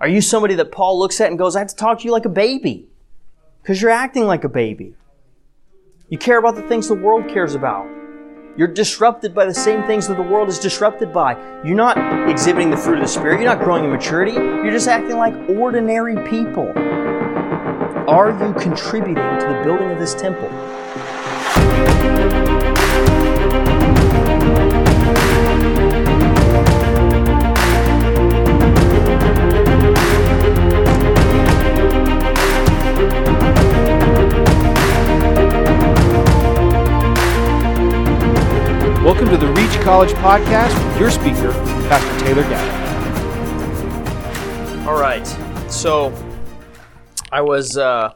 Are you somebody that Paul looks at and goes, I have to talk to you like a baby? Because you're acting like a baby. You care about the things the world cares about. You're disrupted by the same things that the world is disrupted by. You're not exhibiting the fruit of the Spirit. You're not growing in maturity. You're just acting like ordinary people. Are you contributing to the building of this temple? Welcome to the Reach College Podcast with your speaker, Pastor Taylor Gabbert. All right. So I was uh,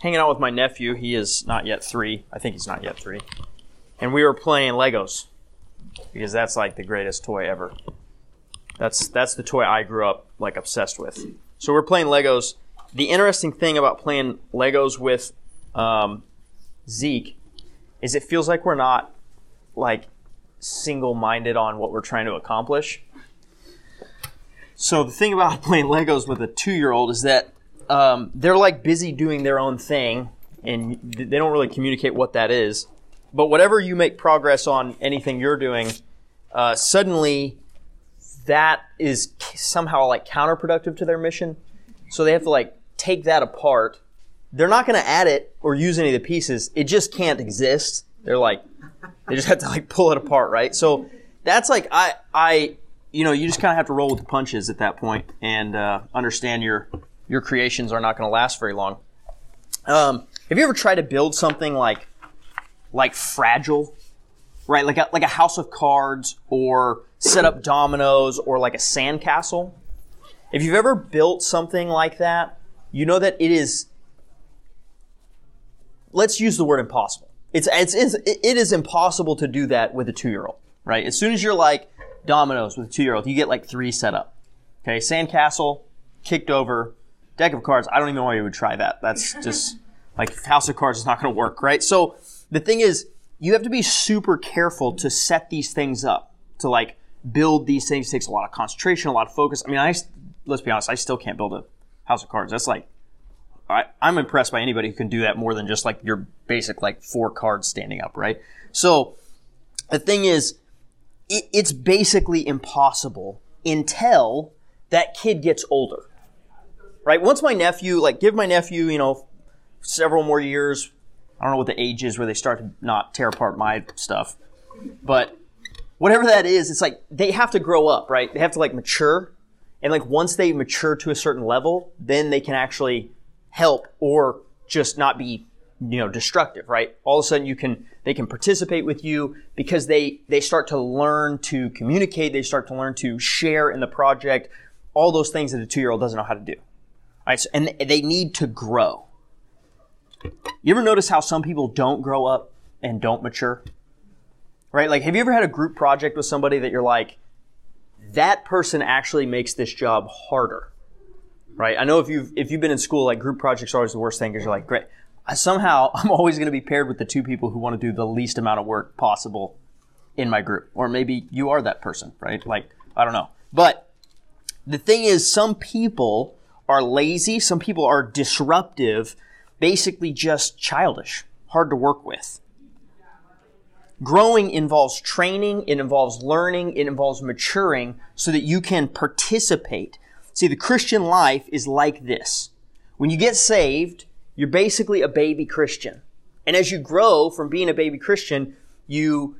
hanging out with my nephew. He is not yet three. I think he's not yet three. And we were playing Legos because that's like the greatest toy ever. That's that's the toy I grew up like obsessed with. So we're playing Legos. The interesting thing about playing Legos with um, Zeke is it feels like we're not like single-minded on what we're trying to accomplish. So the thing about playing Legos with a two-year-old is that um, they're like busy doing their own thing, and they don't really communicate what that is. But whatever you make progress on anything you're doing, uh, suddenly that is somehow like counterproductive to their mission. So they have to like take that apart. They're not going to add it or use any of the pieces. It just can't exist. They're like, they just have to like pull it apart, right? So that's like I I you know you just kind of have to roll with the punches at that point and uh, understand your your creations are not going to last very long. Um, have you ever tried to build something like like fragile, right? Like a, like a house of cards or set up dominoes or like a sandcastle? If you've ever built something like that, you know that it is. Let's use the word impossible it's, it's, it's, it is impossible to do that with a two year old, right? As soon as you're like dominoes with a two year old, you get like three set up. Okay, sandcastle, kicked over, deck of cards. I don't even know why you would try that. That's just like house of cards is not going to work, right? So the thing is, you have to be super careful to set these things up. To like build these things takes a lot of concentration, a lot of focus. I mean, I let's be honest, I still can't build a house of cards. That's like I, I'm impressed by anybody who can do that more than just like your basic like four cards standing up, right? So the thing is, it, it's basically impossible until that kid gets older, right? Once my nephew, like, give my nephew, you know, several more years. I don't know what the age is where they start to not tear apart my stuff, but whatever that is, it's like they have to grow up, right? They have to like mature. And like once they mature to a certain level, then they can actually help or just not be you know destructive right? All of a sudden you can they can participate with you because they they start to learn to communicate. They start to learn to share in the project. All those things that a two-year-old doesn't know how to do. Right so, and they need to grow. You ever notice how some people don't grow up and don't mature? Right? Like have you ever had a group project with somebody that you're like that person actually makes this job harder right? I know if you've if you've been in school, like group projects are always the worst thing because you're like, great. I, somehow I'm always going to be paired with the two people who want to do the least amount of work possible in my group, or maybe you are that person, right? Like I don't know, but the thing is, some people are lazy, some people are disruptive, basically just childish, hard to work with. Growing involves training, it involves learning, it involves maturing so that you can participate See, the Christian life is like this. When you get saved, you're basically a baby Christian. And as you grow from being a baby Christian, you,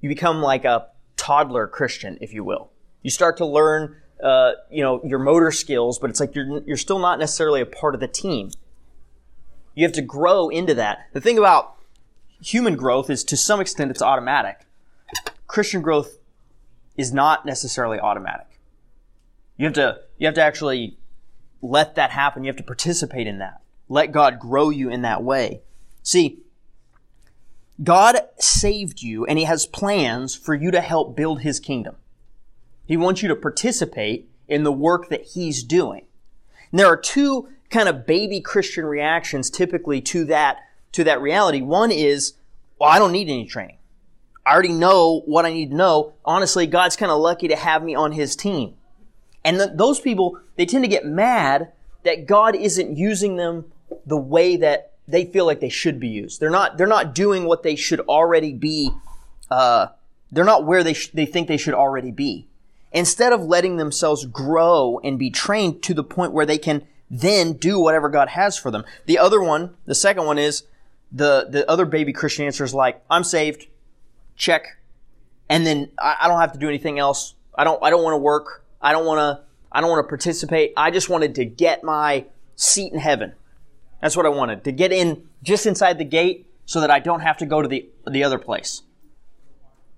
you become like a toddler Christian, if you will. You start to learn, uh, you know, your motor skills, but it's like you're, you're still not necessarily a part of the team. You have to grow into that. The thing about human growth is to some extent it's automatic. Christian growth is not necessarily automatic. You have to, you have to actually let that happen. You have to participate in that. Let God grow you in that way. See, God saved you and He has plans for you to help build His kingdom. He wants you to participate in the work that He's doing. And there are two kind of baby Christian reactions typically to that, to that reality. One is, well, I don't need any training. I already know what I need to know. Honestly, God's kind of lucky to have me on His team. And th- those people, they tend to get mad that God isn't using them the way that they feel like they should be used. They're not, they're not doing what they should already be, uh, they're not where they, sh- they think they should already be. Instead of letting themselves grow and be trained to the point where they can then do whatever God has for them. The other one, the second one is the, the other baby Christian answer is like, I'm saved, check, and then I, I don't have to do anything else. I don't, I don't want to work. I don't want to, I don't want to participate. I just wanted to get my seat in heaven. That's what I wanted, to get in just inside the gate so that I don't have to go to the, the other place.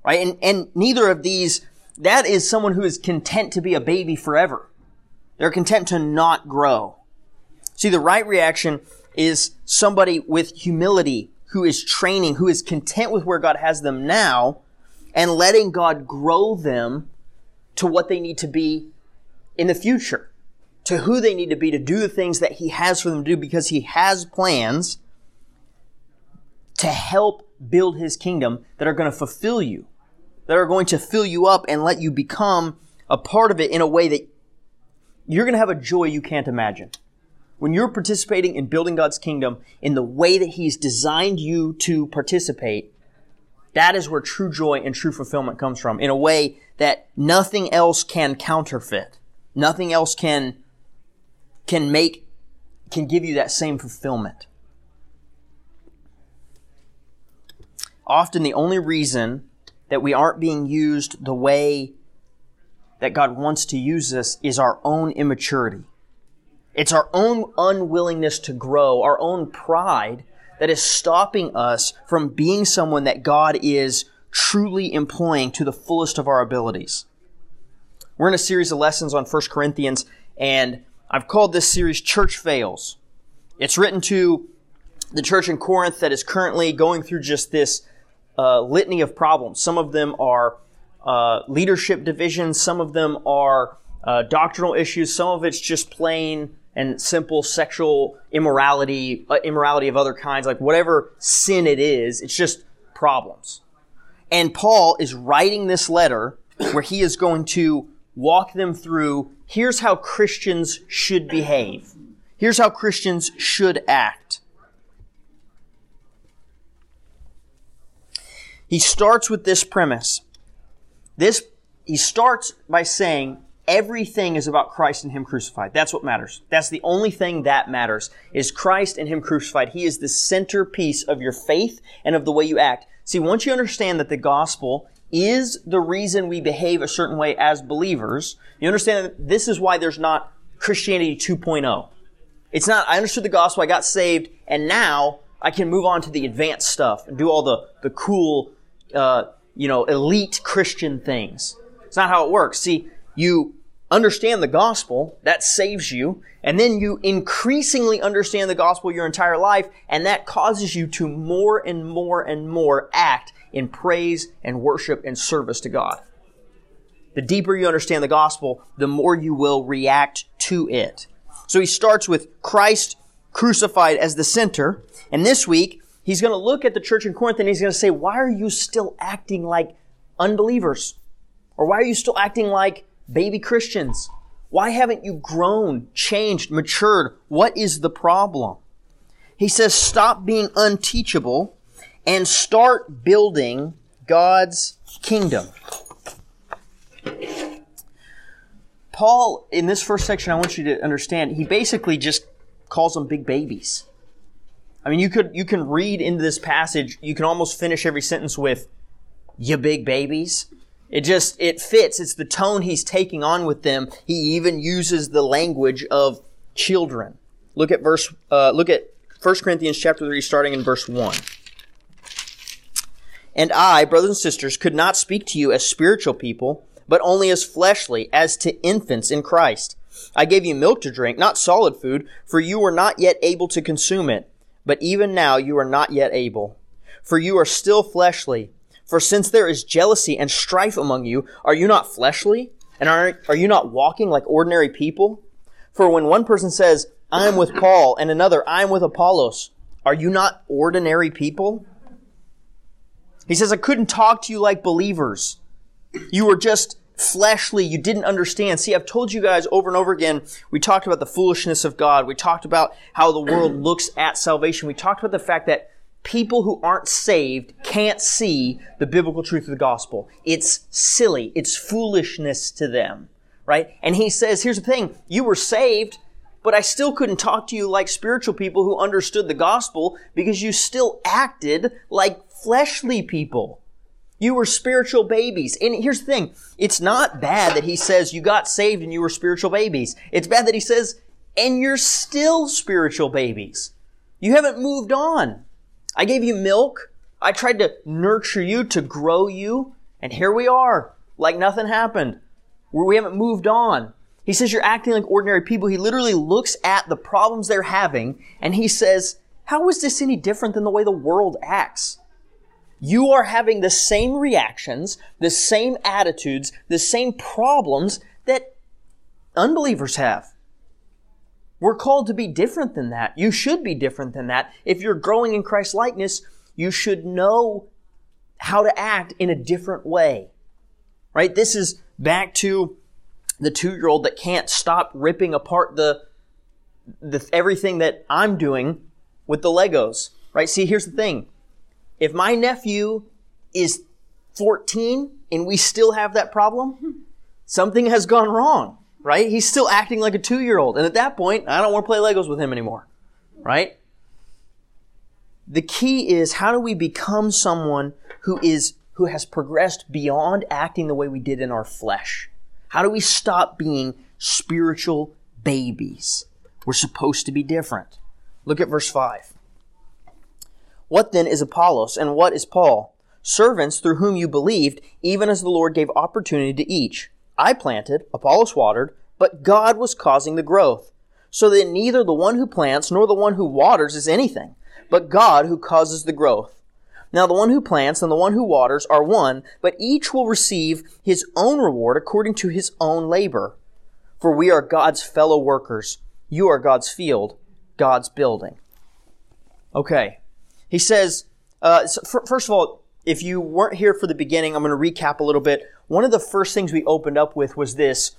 Right? And, and neither of these, that is someone who is content to be a baby forever. They're content to not grow. See, the right reaction is somebody with humility who is training, who is content with where God has them now and letting God grow them to what they need to be in the future, to who they need to be to do the things that He has for them to do because He has plans to help build His kingdom that are going to fulfill you, that are going to fill you up and let you become a part of it in a way that you're going to have a joy you can't imagine. When you're participating in building God's kingdom in the way that He's designed you to participate, that is where true joy and true fulfillment comes from in a way that nothing else can counterfeit. Nothing else can, can make, can give you that same fulfillment. Often the only reason that we aren't being used the way that God wants to use us is our own immaturity. It's our own unwillingness to grow, our own pride that is stopping us from being someone that God is truly employing to the fullest of our abilities. We're in a series of lessons on 1 Corinthians, and I've called this series Church Fails. It's written to the church in Corinth that is currently going through just this uh, litany of problems. Some of them are uh, leadership divisions, some of them are uh, doctrinal issues, some of it's just plain and simple sexual immorality, uh, immorality of other kinds, like whatever sin it is, it's just problems. And Paul is writing this letter where he is going to walk them through here's how Christians should behave. Here's how Christians should act. He starts with this premise. This, he starts by saying everything is about Christ and Him crucified. That's what matters. That's the only thing that matters is Christ and Him crucified. He is the centerpiece of your faith and of the way you act. See, once you understand that the gospel is the reason we behave a certain way as believers, you understand that this is why there's not Christianity 2.0. It's not, I understood the gospel, I got saved, and now I can move on to the advanced stuff and do all the, the cool, uh, you know, elite Christian things. It's not how it works. See, you understand the gospel, that saves you, and then you increasingly understand the gospel your entire life, and that causes you to more and more and more act in praise and worship and service to God. The deeper you understand the gospel, the more you will react to it. So he starts with Christ crucified as the center, and this week he's going to look at the church in Corinth and he's going to say, why are you still acting like unbelievers? Or why are you still acting like baby Christians? Why haven't you grown, changed, matured? What is the problem? He says, stop being unteachable and start building God's kingdom. Paul, in this first section, I want you to understand, he basically just calls them big babies. I mean, you could, you can read into this passage, you can almost finish every sentence with, you big babies. It just, it fits. It's the tone he's taking on with them. He even uses the language of children. Look at verse, uh, look at 1 Corinthians chapter 3 starting in verse 1. And I, brothers and sisters, could not speak to you as spiritual people, but only as fleshly, as to infants in Christ. I gave you milk to drink, not solid food, for you were not yet able to consume it. But even now you are not yet able. For you are still fleshly. For since there is jealousy and strife among you, are you not fleshly? And are, are you not walking like ordinary people? For when one person says, I am with Paul, and another, I am with Apollos, are you not ordinary people? He says, I couldn't talk to you like believers. You were just fleshly, you didn't understand. See, I've told you guys over and over again, we talked about the foolishness of God. We talked about how the world looks at salvation. We talked about the fact that people who aren't saved can't see the biblical truth of the gospel. It's silly. It's foolishness to them, right? And he says, here's the thing. You were saved, but I still couldn't talk to you like spiritual people who understood the gospel because you still acted like fleshly people. You were spiritual babies. And here's the thing. It's not bad that he says you got saved and you were spiritual babies. It's bad that he says, and you're still spiritual babies. You haven't moved on. I gave you milk. I tried to nurture you, to grow you. And here we are, like nothing happened. We haven't moved on. He says you're acting like ordinary people. He literally looks at the problems they're having and he says, how is this any different than the way the world acts? you are having the same reactions, the same attitudes, the same problems that unbelievers have. We're called to be different than that. You should be different than that. If you're growing in Christ likeness, you should know how to act in a different way. Right? This is back to the two year old that can't stop ripping apart the, the everything that I'm doing with the Legos. Right? See, here's the thing if my nephew is 14 and we still have that problem, something has gone wrong, right? He's still acting like a two year old. And at that point, I don't want to play Legos with him anymore, right? The key is how do we become someone who is, who has progressed beyond acting the way we did in our flesh? How do we stop being spiritual babies? We're supposed to be different. Look at verse 5. What then is Apollos, and what is Paul? Servants through whom you believed, even as the Lord gave opportunity to each. I planted, Apollos watered, but God was causing the growth. So that neither the one who plants nor the one who waters is anything, but God who causes the growth. Now the one who plants and the one who waters are one, but each will receive his own reward according to his own labor. For we are God's fellow workers. You are God's field, God's building. Okay, he says, uh, so first of all, if you weren't here for the beginning, I'm going to recap a little bit. One of the first things we opened up with was this.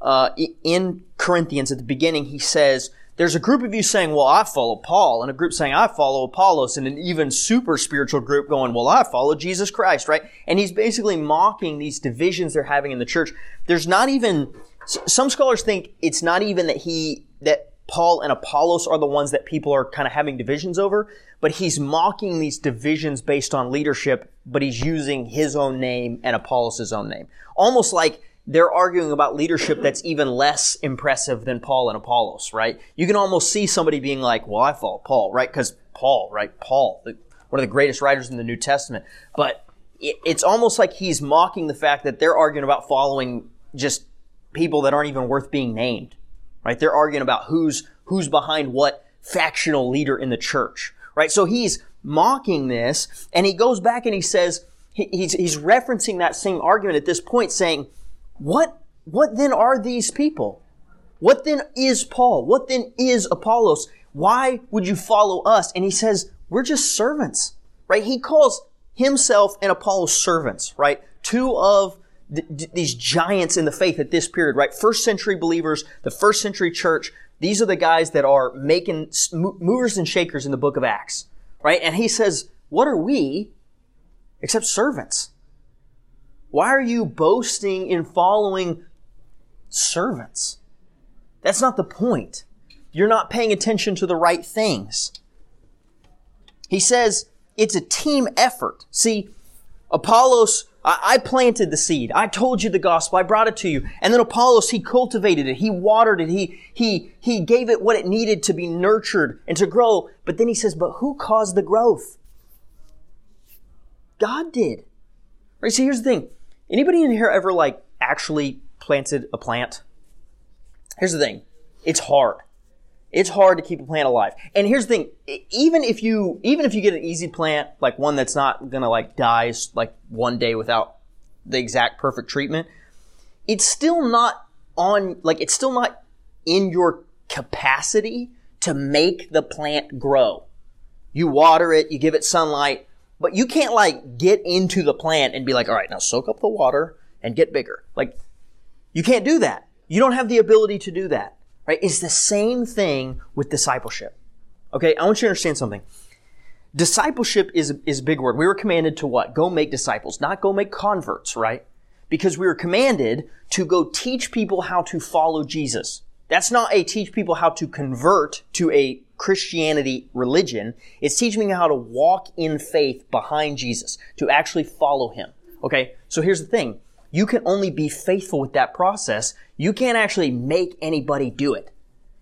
Uh, in Corinthians at the beginning, he says, there's a group of you saying, well, I follow Paul, and a group saying, I follow Apollos, and an even super spiritual group going, well, I follow Jesus Christ, right? And he's basically mocking these divisions they're having in the church. There's not even, some scholars think it's not even that he, that Paul and Apollos are the ones that people are kind of having divisions over, but he's mocking these divisions based on leadership, but he's using his own name and Apollos' own name. Almost like they're arguing about leadership that's even less impressive than Paul and Apollos, right? You can almost see somebody being like, well, I follow Paul, right? Because Paul, right? Paul, one of the greatest writers in the New Testament. But it, it's almost like he's mocking the fact that they're arguing about following just people that aren't even worth being named, right? They're arguing about who's, who's behind what factional leader in the church right? So he's mocking this, and he goes back and he says, he's, he's referencing that same argument at this point, saying, what, what then are these people? What then is Paul? What then is Apollos? Why would you follow us? And he says, we're just servants, right? He calls himself and Apollos servants, right? Two of these giants in the faith at this period, right? First century believers, the first century church, these are the guys that are making movers and shakers in the book of Acts, right? And he says, what are we except servants? Why are you boasting in following servants? That's not the point. You're not paying attention to the right things. He says it's a team effort. See, Apollos I, planted the seed. I told you the gospel. I brought it to you. And then Apollos, he cultivated it. He watered it. He, he, he gave it what it needed to be nurtured and to grow. But then he says, but who caused the growth? God did. Right? See, here's the thing. Anybody in here ever like actually planted a plant? Here's the thing. It's hard. It's hard to keep a plant alive. And here's the thing, even if you, even if you get an easy plant, like one that's not gonna like die like one day without the exact perfect treatment, it's still not on, like it's still not in your capacity to make the plant grow. You water it, you give it sunlight, but you can't like get into the plant and be like, all right, now soak up the water and get bigger. Like, you can't do that. You don't have the ability to do that, right? is the same thing with discipleship. Okay, I want you to understand something. Discipleship is, is a big word. We were commanded to what? Go make disciples, not go make converts, right? Because we were commanded to go teach people how to follow Jesus. That's not a teach people how to convert to a Christianity religion. It's teaching how to walk in faith behind Jesus, to actually follow him. Okay, so here's the thing. You can only be faithful with that process. You can't actually make anybody do it.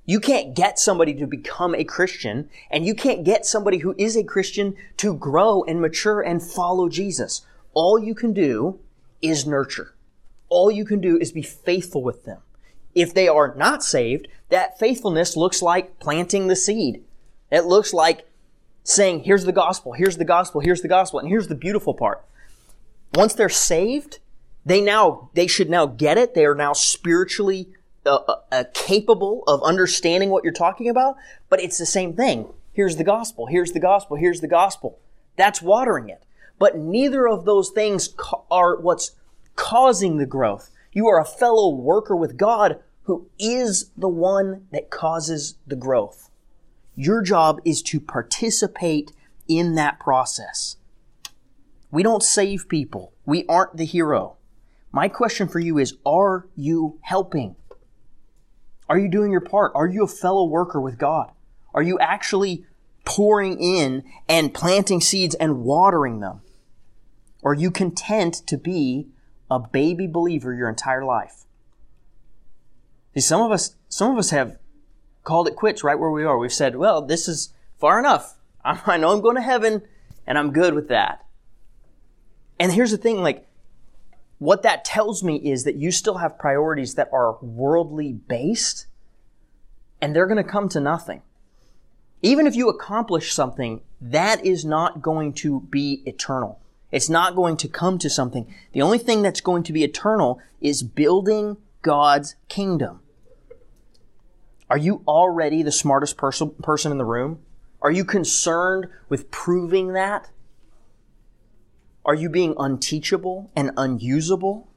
You can't get somebody to become a Christian, and you can't get somebody who is a Christian to grow and mature and follow Jesus. All you can do is nurture. All you can do is be faithful with them. If they are not saved, that faithfulness looks like planting the seed. It looks like saying, here's the gospel, here's the gospel, here's the gospel, and here's the beautiful part. Once they're saved, they now, they should now get it. They are now spiritually uh, uh, uh, capable of understanding what you're talking about, but it's the same thing. Here's the gospel, here's the gospel, here's the gospel. That's watering it. But neither of those things ca- are what's causing the growth. You are a fellow worker with God who is the one that causes the growth. Your job is to participate in that process. We don't save people. We aren't the hero. My question for you is, are you helping? Are you doing your part? Are you a fellow worker with God? Are you actually pouring in and planting seeds and watering them? Or are you content to be a baby believer your entire life? See, some of us, some of us have called it quits right where we are. We've said, well, this is far enough. I know I'm going to heaven and I'm good with that. And here's the thing, like, what that tells me is that you still have priorities that are worldly based and they're going to come to nothing. Even if you accomplish something, that is not going to be eternal. It's not going to come to something. The only thing that's going to be eternal is building God's kingdom. Are you already the smartest person, in the room? Are you concerned with proving that? Are you being unteachable and unusable?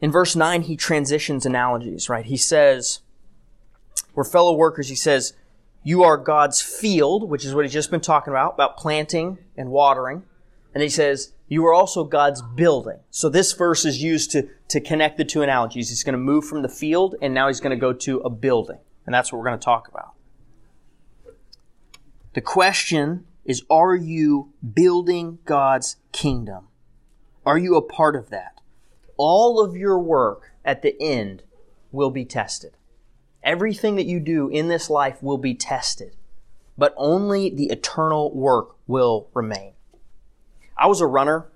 In verse 9, he transitions analogies, right? He says, we're fellow workers. He says, you are God's field, which is what he's just been talking about, about planting and watering. And he says, you are also God's building. So this verse is used to, to connect the two analogies. He's going to move from the field and now he's going to go to a building. And that's what we're going to talk about. The question is, are you building God's kingdom? Are you a part of that? All of your work at the end will be tested. Everything that you do in this life will be tested, but only the eternal work will remain. I was a runner.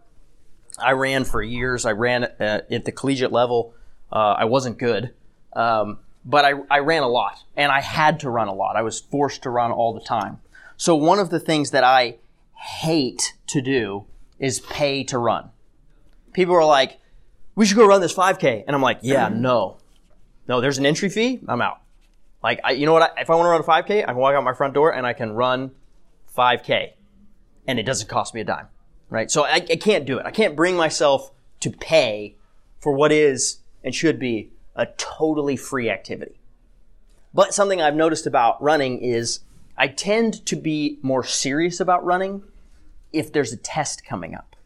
I ran for years. I ran at, at the collegiate level. Uh, I wasn't good, um, but I, I ran a lot, and I had to run a lot. I was forced to run all the time. So one of the things that I hate to do is pay to run. People are like, we should go run this 5K. And I'm like, yeah, mm-hmm. no. No, there's an entry fee. I'm out. Like, I, you know what? I, if I want to run a 5K, I can walk out my front door and I can run 5K. And it doesn't cost me a dime. Right? So I, I can't do it. I can't bring myself to pay for what is and should be a totally free activity. But something I've noticed about running is I tend to be more serious about running if there's a test coming up.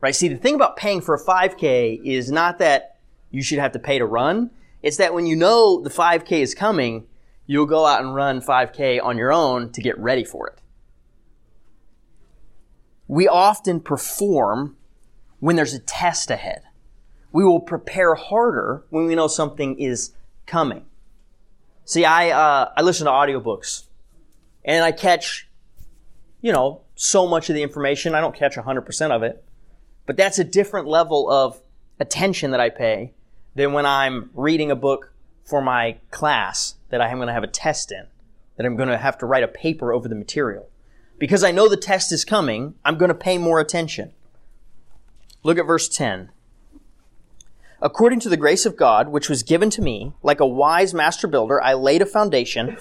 Right? See, the thing about paying for a 5K is not that you should have to pay to run. It's that when you know the 5K is coming, you'll go out and run 5K on your own to get ready for it. We often perform when there's a test ahead. We will prepare harder when we know something is coming. See, I, uh, I listen to audiobooks and I catch, you know, so much of the information. I don't catch 100% of it, but that's a different level of attention that I pay than when I'm reading a book for my class that I am going to have a test in, that I'm going to have to write a paper over the material. Because I know the test is coming, I'm going to pay more attention. Look at verse 10. According to the grace of God, which was given to me, like a wise master builder, I laid a foundation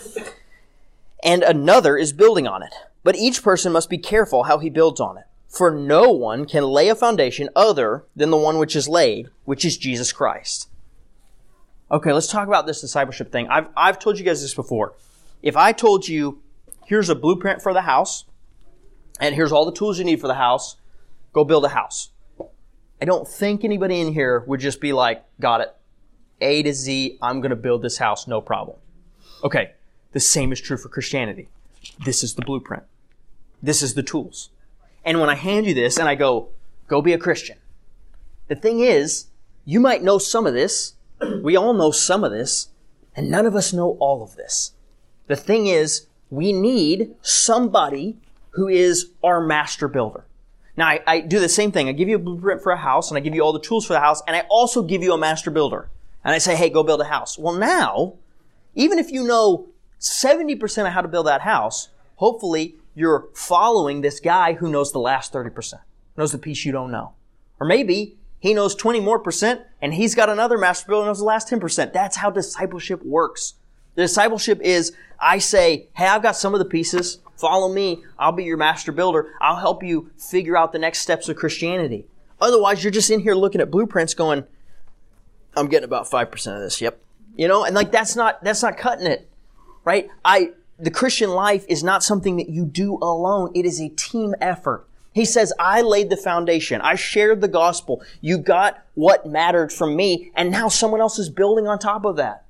and another is building on it. But each person must be careful how he builds on it. For no one can lay a foundation other than the one which is laid, which is Jesus Christ. Okay, let's talk about this discipleship thing. I've, I've told you guys this before. If I told you, here's a blueprint for the house, and here's all the tools you need for the house, go build a house. I don't think anybody in here would just be like, got it. A to Z, I'm going to build this house, no problem. Okay, the same is true for Christianity. This is the blueprint. This is the tools. And when I hand you this and I go, go be a Christian, the thing is, you might know some of this. We all know some of this, and none of us know all of this. The thing is, we need somebody who is our master builder. Now, I, I, do the same thing. I give you a blueprint for a house, and I give you all the tools for the house, and I also give you a master builder. And I say, hey, go build a house. Well, now, even if you know 70% of how to build that house, hopefully you're following this guy who knows the last 30%, knows the piece you don't know. Or maybe he knows 20 more percent and he's got another master builder knows the last 10%. That's how discipleship works. The discipleship is I say, hey, I've got some of the pieces. Follow me. I'll be your master builder. I'll help you figure out the next steps of Christianity. Otherwise, you're just in here looking at blueprints going, I'm getting about 5% of this. Yep. You know, and like that's not, that's not cutting it. Right? I, the Christian life is not something that you do alone. It is a team effort. He says, I laid the foundation. I shared the gospel. You got what mattered from me. And now someone else is building on top of that.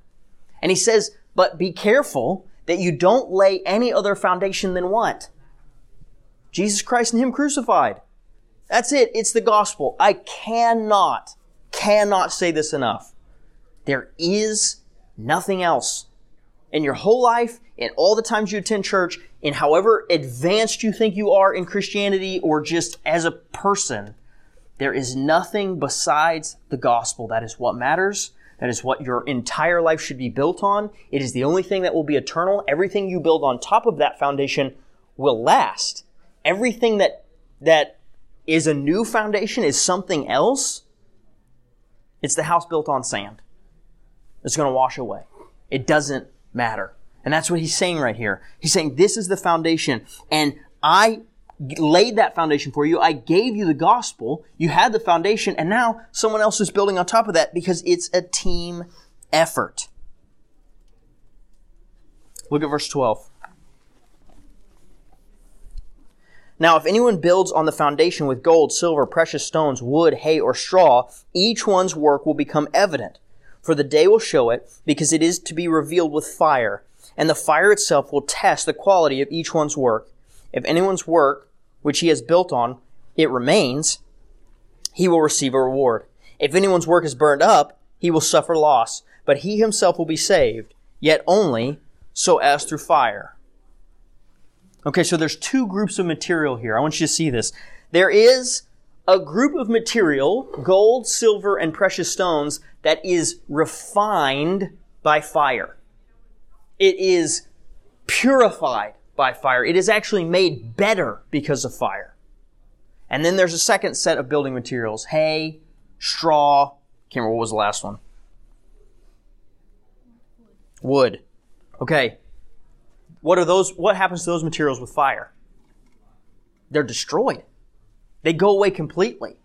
And he says, but be careful that you don't lay any other foundation than what? Jesus Christ and Him crucified. That's it. It's the gospel. I cannot, cannot say this enough. There is nothing else in your whole life, in all the times you attend church, in however advanced you think you are in Christianity or just as a person, there is nothing besides the gospel. That is what matters. That is what your entire life should be built on. It is the only thing that will be eternal. Everything you build on top of that foundation will last. Everything that, that is a new foundation is something else. It's the house built on sand. It's going to wash away. It doesn't matter. And that's what he's saying right here. He's saying this is the foundation and I laid that foundation for you. I gave you the gospel. You had the foundation and now someone else is building on top of that because it's a team effort. Look at verse 12. Now, if anyone builds on the foundation with gold, silver, precious stones, wood, hay, or straw, each one's work will become evident for the day will show it, because it is to be revealed with fire, and the fire itself will test the quality of each one's work. If anyone's work, which he has built on, it remains, he will receive a reward. If anyone's work is burned up, he will suffer loss, but he himself will be saved, yet only so as through fire. Okay, so there's two groups of material here. I want you to see this. There is a group of material, gold, silver, and precious stones, that is refined by fire. It is purified by fire. It is actually made better because of fire. And then there's a second set of building materials hay, straw. Can't remember what was the last one. Wood. Okay. What are those? What happens to those materials with fire? They're destroyed. They go away completely.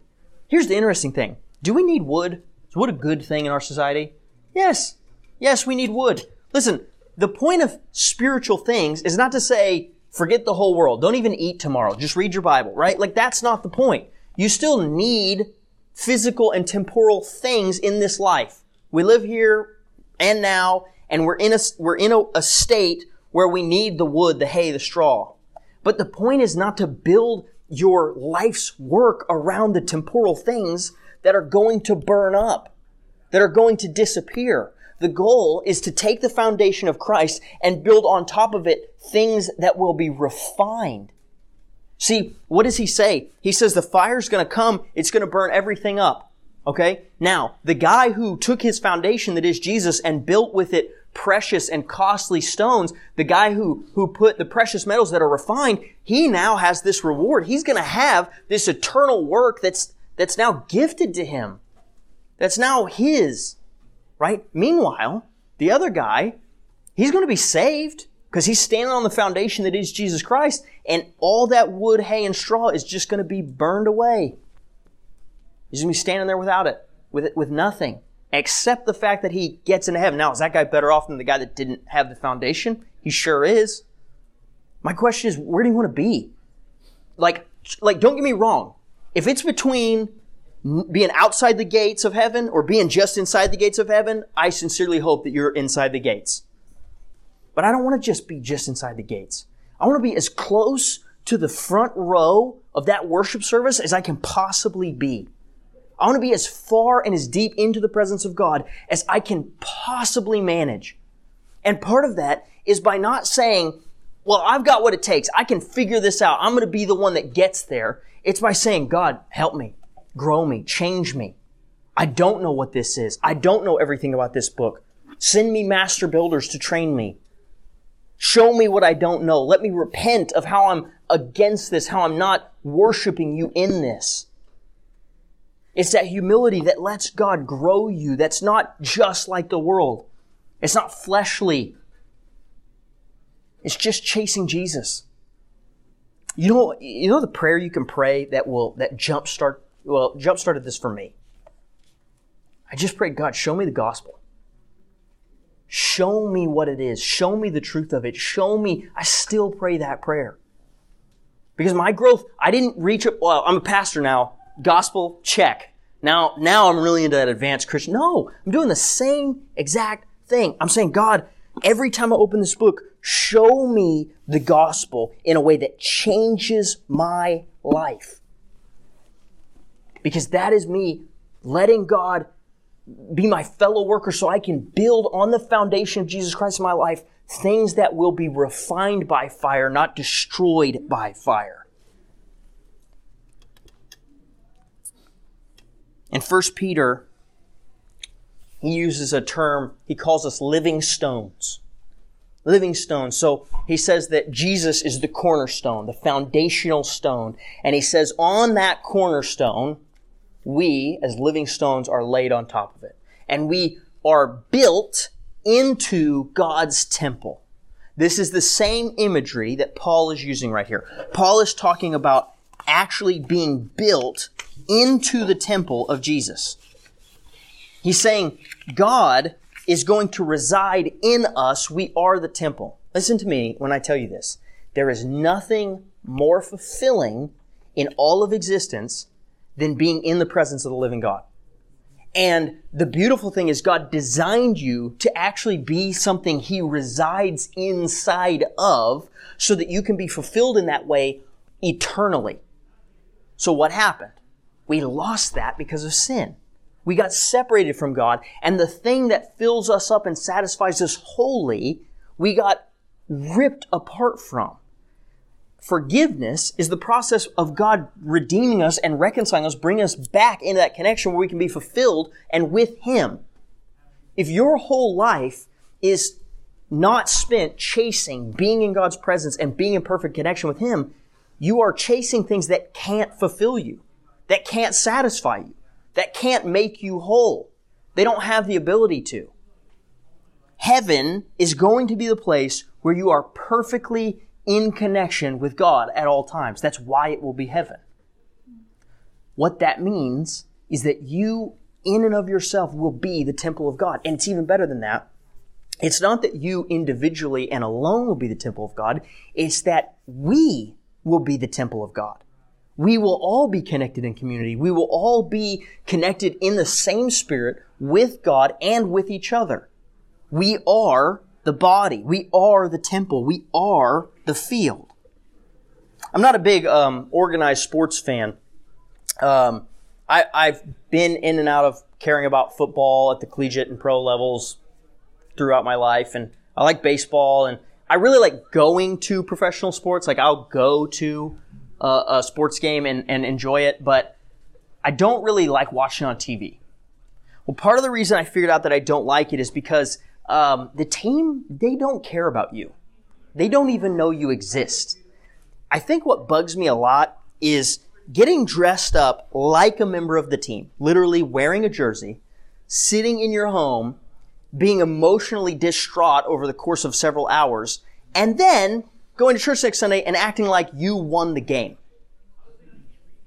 Here's the interesting thing. Do we need wood? Is wood a good thing in our society? Yes. Yes, we need wood. Listen, the point of spiritual things is not to say, forget the whole world. Don't even eat tomorrow. Just read your Bible, right? Like that's not the point. You still need physical and temporal things in this life. We live here and now, and we're in a, we're in a, a state where we need the wood, the hay, the straw. But the point is not to build your life's work around the temporal things that are going to burn up, that are going to disappear. The goal is to take the foundation of Christ and build on top of it things that will be refined. See, what does he say? He says the fire's going to come, it's going to burn everything up. Okay? Now, the guy who took his foundation that is Jesus and built with it precious and costly stones, the guy who, who put the precious metals that are refined, he now has this reward. He's going to have this eternal work that's, that's now gifted to him. That's now his. Right? Meanwhile, the other guy, he's going to be saved because he's standing on the foundation that is Jesus Christ and all that wood, hay, and straw is just going to be burned away. He's going to be standing there without it, with it, with nothing, except the fact that he gets into heaven. Now, is that guy better off than the guy that didn't have the foundation? He sure is. My question is, where do you want to be? Like, like, don't get me wrong. If it's between being outside the gates of heaven or being just inside the gates of heaven, I sincerely hope that you're inside the gates. But I don't want to just be just inside the gates. I want to be as close to the front row of that worship service as I can possibly be. I want to be as far and as deep into the presence of God as I can possibly manage. And part of that is by not saying, well, I've got what it takes. I can figure this out. I'm going to be the one that gets there. It's by saying, God, help me, grow me, change me. I don't know what this is. I don't know everything about this book. Send me master builders to train me. Show me what I don't know. Let me repent of how I'm against this, how I'm not worshiping you in this. It's that humility that lets God grow you. That's not just like the world. It's not fleshly. It's just chasing Jesus. You know, you know the prayer you can pray that will that jumpstart well, jump started this for me. I just prayed, God, show me the gospel. Show me what it is. Show me the truth of it. Show me. I still pray that prayer. Because my growth, I didn't reach it. Well, I'm a pastor now. Gospel, check. Now, now I'm really into that advanced Christian. No, I'm doing the same exact thing. I'm saying, God, every time I open this book, show me the gospel in a way that changes my life. Because that is me letting God be my fellow worker so I can build on the foundation of Jesus Christ in my life things that will be refined by fire, not destroyed by fire. In 1 Peter, he uses a term, he calls us living stones. Living stones. So he says that Jesus is the cornerstone, the foundational stone. And he says on that cornerstone, we, as living stones, are laid on top of it. And we are built into God's temple. This is the same imagery that Paul is using right here. Paul is talking about actually being built into the temple of Jesus. He's saying God is going to reside in us. We are the temple. Listen to me when I tell you this. There is nothing more fulfilling in all of existence than being in the presence of the living God. And the beautiful thing is God designed you to actually be something He resides inside of so that you can be fulfilled in that way eternally. So what happened? We lost that because of sin. We got separated from God and the thing that fills us up and satisfies us wholly, we got ripped apart from forgiveness is the process of God redeeming us and reconciling us, bringing us back into that connection where we can be fulfilled and with Him. If your whole life is not spent chasing being in God's presence and being in perfect connection with Him, you are chasing things that can't fulfill you, that can't satisfy you, that can't make you whole. They don't have the ability to. Heaven is going to be the place where you are perfectly in connection with God at all times. That's why it will be heaven. What that means is that you, in and of yourself, will be the temple of God. And it's even better than that. It's not that you individually and alone will be the temple of God. It's that we will be the temple of God. We will all be connected in community. We will all be connected in the same spirit with God and with each other. We are the body. We are the temple. We are the field. I'm not a big um, organized sports fan. Um, I, I've been in and out of caring about football at the collegiate and pro levels throughout my life, and I like baseball, and I really like going to professional sports. Like I'll go to a, a sports game and, and enjoy it, but I don't really like watching on TV. Well, part of the reason I figured out that I don't like it is because um, the team, they don't care about you. They don't even know you exist. I think what bugs me a lot is getting dressed up like a member of the team, literally wearing a jersey, sitting in your home, being emotionally distraught over the course of several hours, and then going to church next Sunday and acting like you won the game.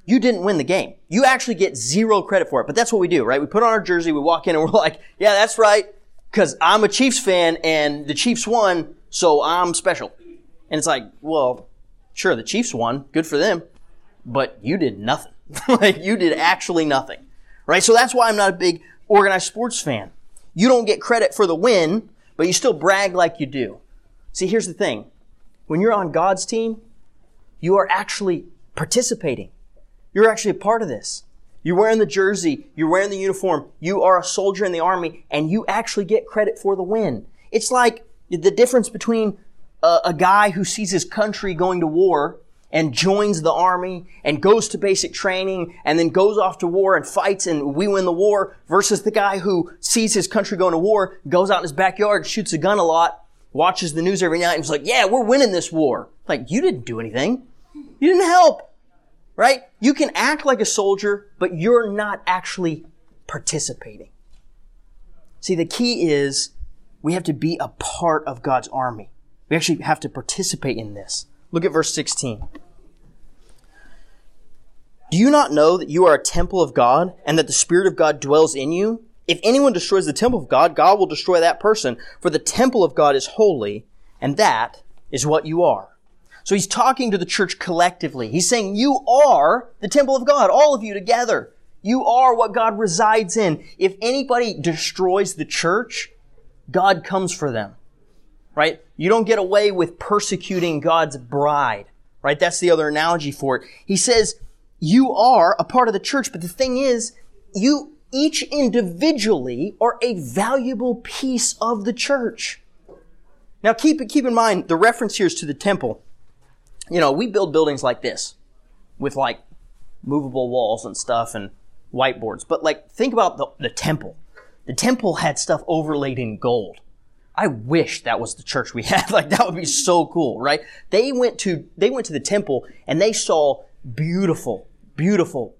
You didn't win the game. You actually get zero credit for it. But that's what we do, right? We put on our jersey, we walk in and we're like, yeah, that's right. Cause I'm a Chiefs fan and the Chiefs won, so I'm special. And it's like, well, sure, the Chiefs won. Good for them. But you did nothing. like you did actually nothing. Right? So that's why I'm not a big organized sports fan. You don't get credit for the win, but you still brag like you do. See, here's the thing. When you're on God's team, you are actually participating. You're actually a part of this. You're wearing the jersey, you're wearing the uniform, you are a soldier in the army, and you actually get credit for the win. It's like the difference between a, a guy who sees his country going to war and joins the army and goes to basic training and then goes off to war and fights and we win the war versus the guy who sees his country going to war, goes out in his backyard, shoots a gun a lot, watches the news every night and is like, yeah, we're winning this war. Like, you didn't do anything. You didn't help. Right? You can act like a soldier, but you're not actually participating. See, the key is we have to be a part of God's army. We actually have to participate in this. Look at verse 16. Do you not know that you are a temple of God and that the Spirit of God dwells in you? If anyone destroys the temple of God, God will destroy that person, for the temple of God is holy, and that is what you are. So he's talking to the church collectively. He's saying, You are the temple of God, all of you together. You are what God resides in. If anybody destroys the church, God comes for them right? You don't get away with persecuting God's bride, right? That's the other analogy for it. He says, you are a part of the church, but the thing is, you each individually are a valuable piece of the church. Now keep, keep in mind, the reference here is to the temple. You know, we build buildings like this with like movable walls and stuff and whiteboards. But like, think about the, the temple. The temple had stuff overlaid in gold. I wish that was the church we had. like that would be so cool, right? They went to they went to the temple and they saw beautiful, beautiful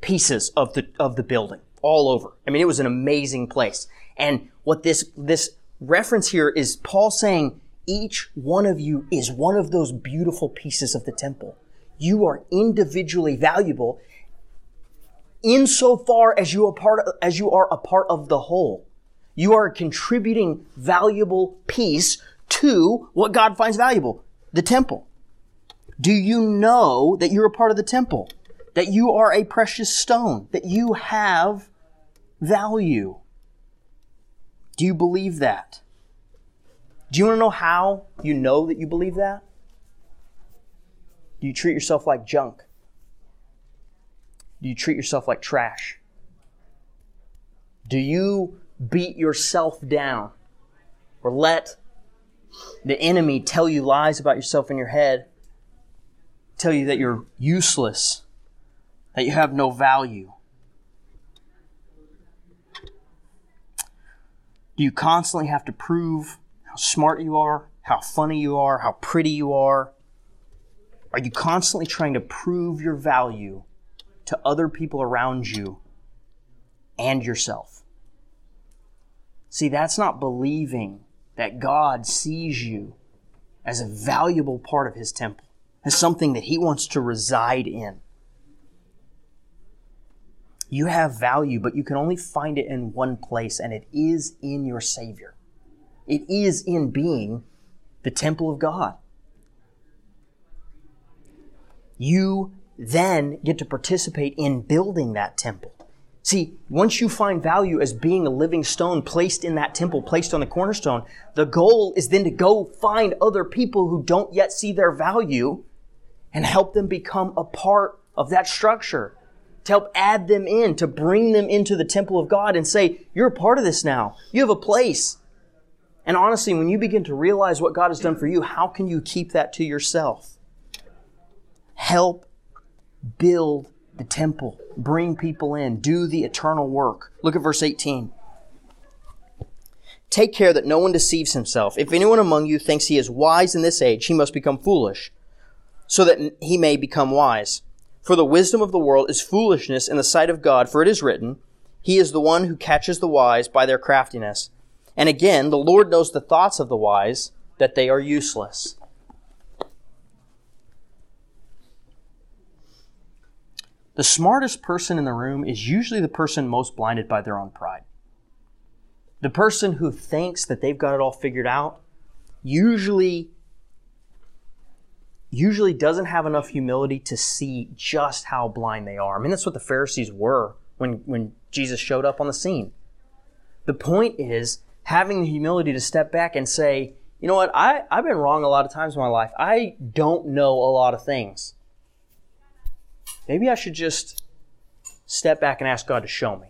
pieces of the of the building all over. I mean, it was an amazing place. And what this this reference here is Paul saying each one of you is one of those beautiful pieces of the temple. You are individually valuable insofar as you are part of, as you are a part of the whole. You are a contributing valuable piece to what God finds valuable, the temple. Do you know that you're a part of the temple? That you are a precious stone? That you have value? Do you believe that? Do you want to know how you know that you believe that? Do you treat yourself like junk? Do you treat yourself like trash? Do you beat yourself down or let the enemy tell you lies about yourself in your head, tell you that you're useless, that you have no value. Do you constantly have to prove how smart you are, how funny you are, how pretty you are? Are you constantly trying to prove your value to other people around you and yourself? See, that's not believing that God sees you as a valuable part of His temple, as something that He wants to reside in. You have value, but you can only find it in one place, and it is in your Savior. It is in being the temple of God. You then get to participate in building that temple. See, once you find value as being a living stone placed in that temple, placed on the cornerstone, the goal is then to go find other people who don't yet see their value and help them become a part of that structure. To help add them in, to bring them into the temple of God and say, you're a part of this now. You have a place. And honestly, when you begin to realize what God has done for you, how can you keep that to yourself? Help build the temple, bring people in, do the eternal work. Look at verse 18. Take care that no one deceives himself. If anyone among you thinks he is wise in this age, he must become foolish, so that he may become wise. For the wisdom of the world is foolishness in the sight of God, for it is written, He is the one who catches the wise by their craftiness. And again, the Lord knows the thoughts of the wise, that they are useless. The smartest person in the room is usually the person most blinded by their own pride. The person who thinks that they've got it all figured out usually usually doesn't have enough humility to see just how blind they are. I mean, that's what the Pharisees were when, when Jesus showed up on the scene. The point is having the humility to step back and say, you know what, I, I've been wrong a lot of times in my life. I don't know a lot of things. Maybe I should just step back and ask God to show me.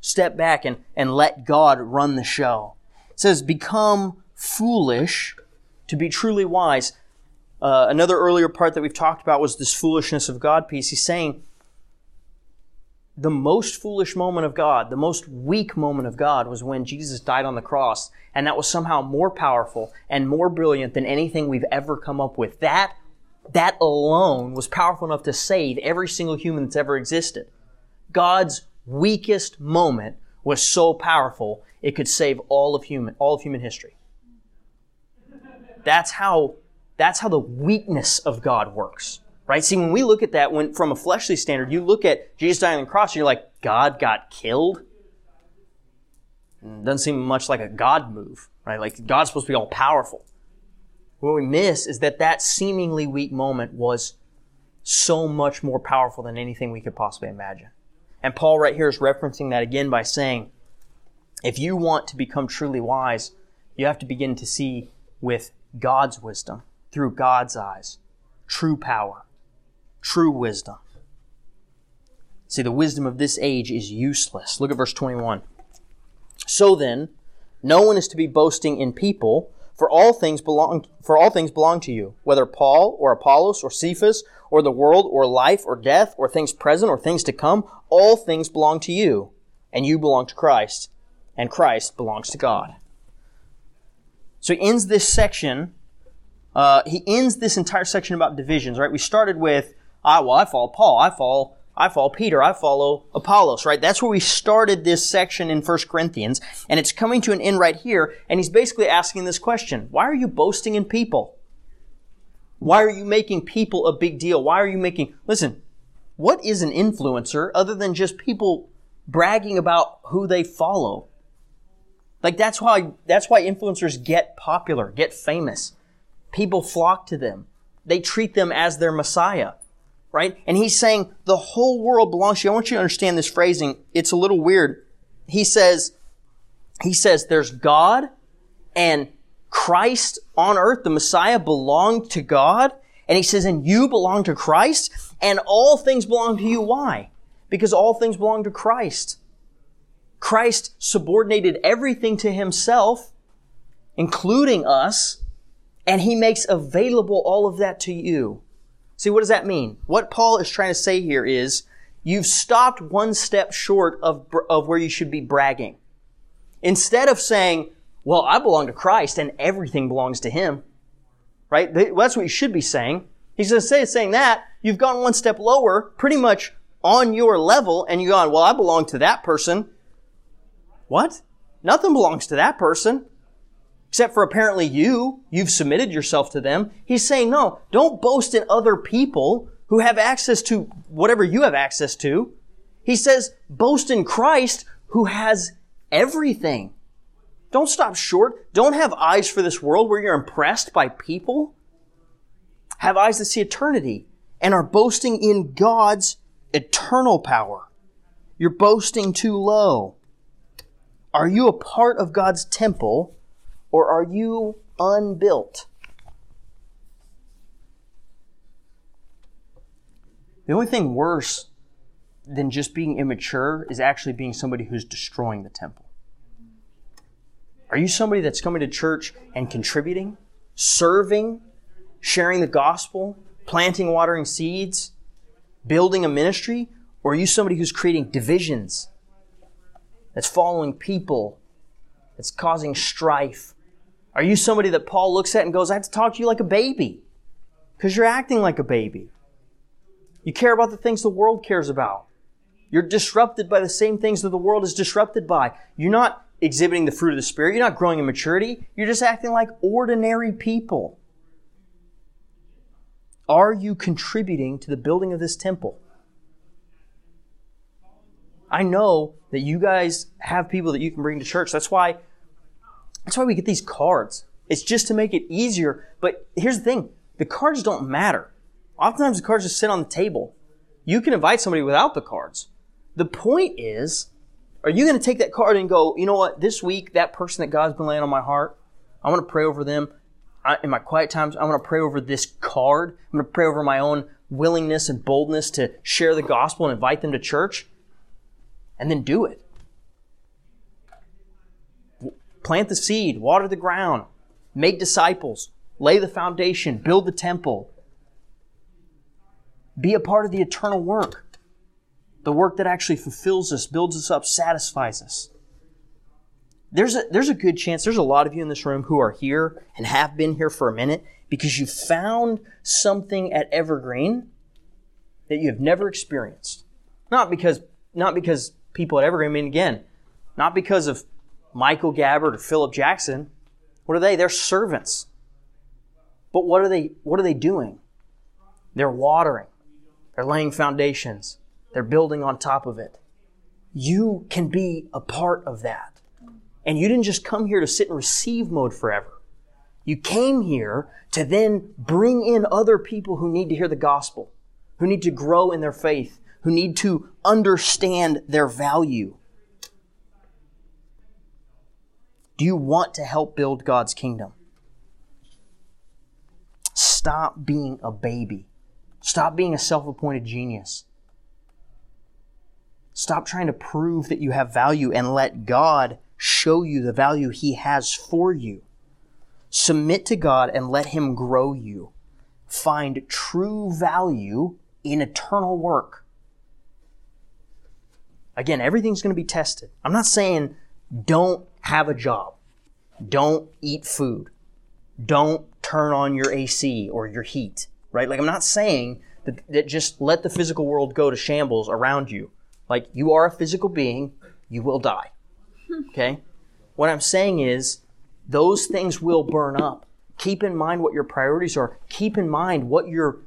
Step back and, and let God run the show. It says, become foolish to be truly wise. Uh, another earlier part that we've talked about was this foolishness of God piece. He's saying the most foolish moment of God, the most weak moment of God was when Jesus died on the cross. And that was somehow more powerful and more brilliant than anything we've ever come up with. That, that alone was powerful enough to save every single human that's ever existed. God's weakest moment was so powerful it could save all of human, all of human history. That's how that's how the weakness of God works. Right? See, when we look at that when from a fleshly standard, you look at Jesus dying on the cross and you're like, God got killed? It doesn't seem much like a God move, right? Like God's supposed to be all powerful. What we miss is that that seemingly weak moment was so much more powerful than anything we could possibly imagine. And Paul right here is referencing that again by saying, if you want to become truly wise, you have to begin to see with God's wisdom through God's eyes. True power. True wisdom. See, the wisdom of this age is useless. Look at verse 21. So then, no one is to be boasting in people, for all things belong for all things belong to you, whether Paul or Apollos or Cephas or the world or life or death or things present or things to come, all things belong to you, and you belong to Christ, and Christ belongs to God. So he ends this section uh, he ends this entire section about divisions, right? We started with, ah, well, I follow Paul, I follow, I follow Peter, I follow Apollos, right? That's where we started this section in 1 Corinthians, and it's coming to an end right here, and he's basically asking this question. Why are you boasting in people? Why are you making people a big deal? Why are you making, listen, what is an influencer other than just people bragging about who they follow? Like that's why, that's why influencers get popular, get famous people flock to them. They treat them as their Messiah, right? And he's saying the whole world belongs to you. I want you to understand this phrasing. It's a little weird. He says, he says there's God and Christ on earth, the Messiah belonged to God. And he says, and you belong to Christ and all things belong to you. Why? Because all things belong to Christ. Christ subordinated everything to himself, including us, and he makes available all of that to you. See, what does that mean? What Paul is trying to say here is you've stopped one step short of, of where you should be bragging. Instead of saying, well, I belong to Christ and everything belongs to him, right? That's what you should be saying. He's instead of saying that, you've gone one step lower, pretty much on your level, and you've gone, well, I belong to that person. What? Nothing belongs to that person except for apparently you. You've submitted yourself to them. He's saying, no, don't boast in other people who have access to whatever you have access to. He says, boast in Christ who has everything. Don't stop short. Don't have eyes for this world where you're impressed by people. Have eyes that see eternity and are boasting in God's eternal power. You're boasting too low. Are you a part of God's temple or are you unbuilt? The only thing worse than just being immature is actually being somebody who's destroying the temple. Are you somebody that's coming to church and contributing, serving, sharing the gospel, planting, watering seeds, building a ministry? Or are you somebody who's creating divisions, that's following people, that's causing strife, are you somebody that Paul looks at and goes, I have to talk to you like a baby? Because you're acting like a baby. You care about the things the world cares about. You're disrupted by the same things that the world is disrupted by. You're not exhibiting the fruit of the Spirit. You're not growing in maturity. You're just acting like ordinary people. Are you contributing to the building of this temple? I know that you guys have people that you can bring to church. That's why that's why we get these cards. It's just to make it easier. But here's the thing. The cards don't matter. Oftentimes the cards just sit on the table. You can invite somebody without the cards. The point is, are you going to take that card and go, you know what, this week, that person that God's been laying on my heart, I want to pray over them. I, in my quiet times, I want to pray over this card. I'm going to pray over my own willingness and boldness to share the gospel and invite them to church. And then do it. Plant the seed, water the ground, make disciples, lay the foundation, build the temple. Be a part of the eternal work. The work that actually fulfills us, builds us up, satisfies us. There's a, there's a good chance, there's a lot of you in this room who are here and have been here for a minute because you found something at Evergreen that you have never experienced. Not because, not because people at Evergreen, I mean, again, not because of Michael Gabbert or Philip Jackson. What are they? They're servants. But what are they, what are they doing? They're watering. They're laying foundations. They're building on top of it. You can be a part of that. And you didn't just come here to sit in receive mode forever. You came here to then bring in other people who need to hear the gospel, who need to grow in their faith, who need to understand their value. Do you want to help build God's kingdom? Stop being a baby. Stop being a self appointed genius. Stop trying to prove that you have value and let God show you the value He has for you. Submit to God and let Him grow you. Find true value in eternal work. Again, everything's going to be tested. I'm not saying don't have a job, don't eat food, don't turn on your AC or your heat, right? Like, I'm not saying that, that just let the physical world go to shambles around you. Like you are a physical being, you will die. Okay? What I'm saying is those things will burn up. Keep in mind what your priorities are. Keep in mind what you're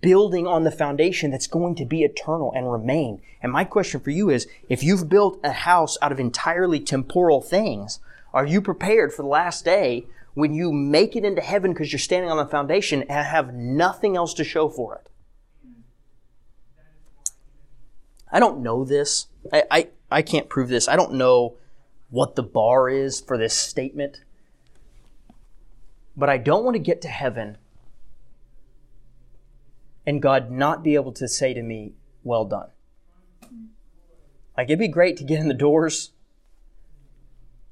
building on the foundation that's going to be eternal and remain. And my question for you is if you've built a house out of entirely temporal things, are you prepared for the last day when you make it into heaven because you're standing on the foundation and have nothing else to show for it? I don't know this. I, I, I can't prove this. I don't know what the bar is for this statement. But I don't want to get to heaven and God not be able to say to me, well done. Like, it'd be great to get in the doors,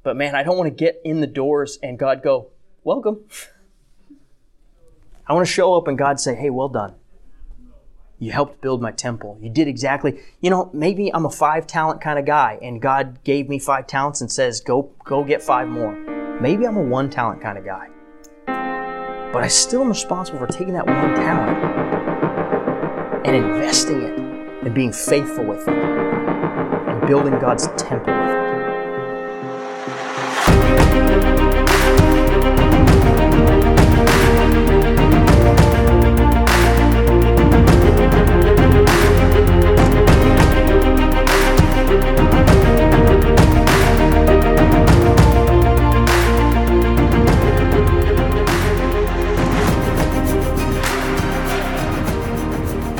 but man, I don't want to get in the doors and God go, welcome. I want to show up and God say, hey, well done. You helped build my temple. You did exactly, you know, maybe I'm a five talent kind of guy and God gave me five talents and says, go, go get five more. Maybe I'm a one talent kind of guy. But I still am responsible for taking that one talent and investing it and being faithful with it and building God's temple with it.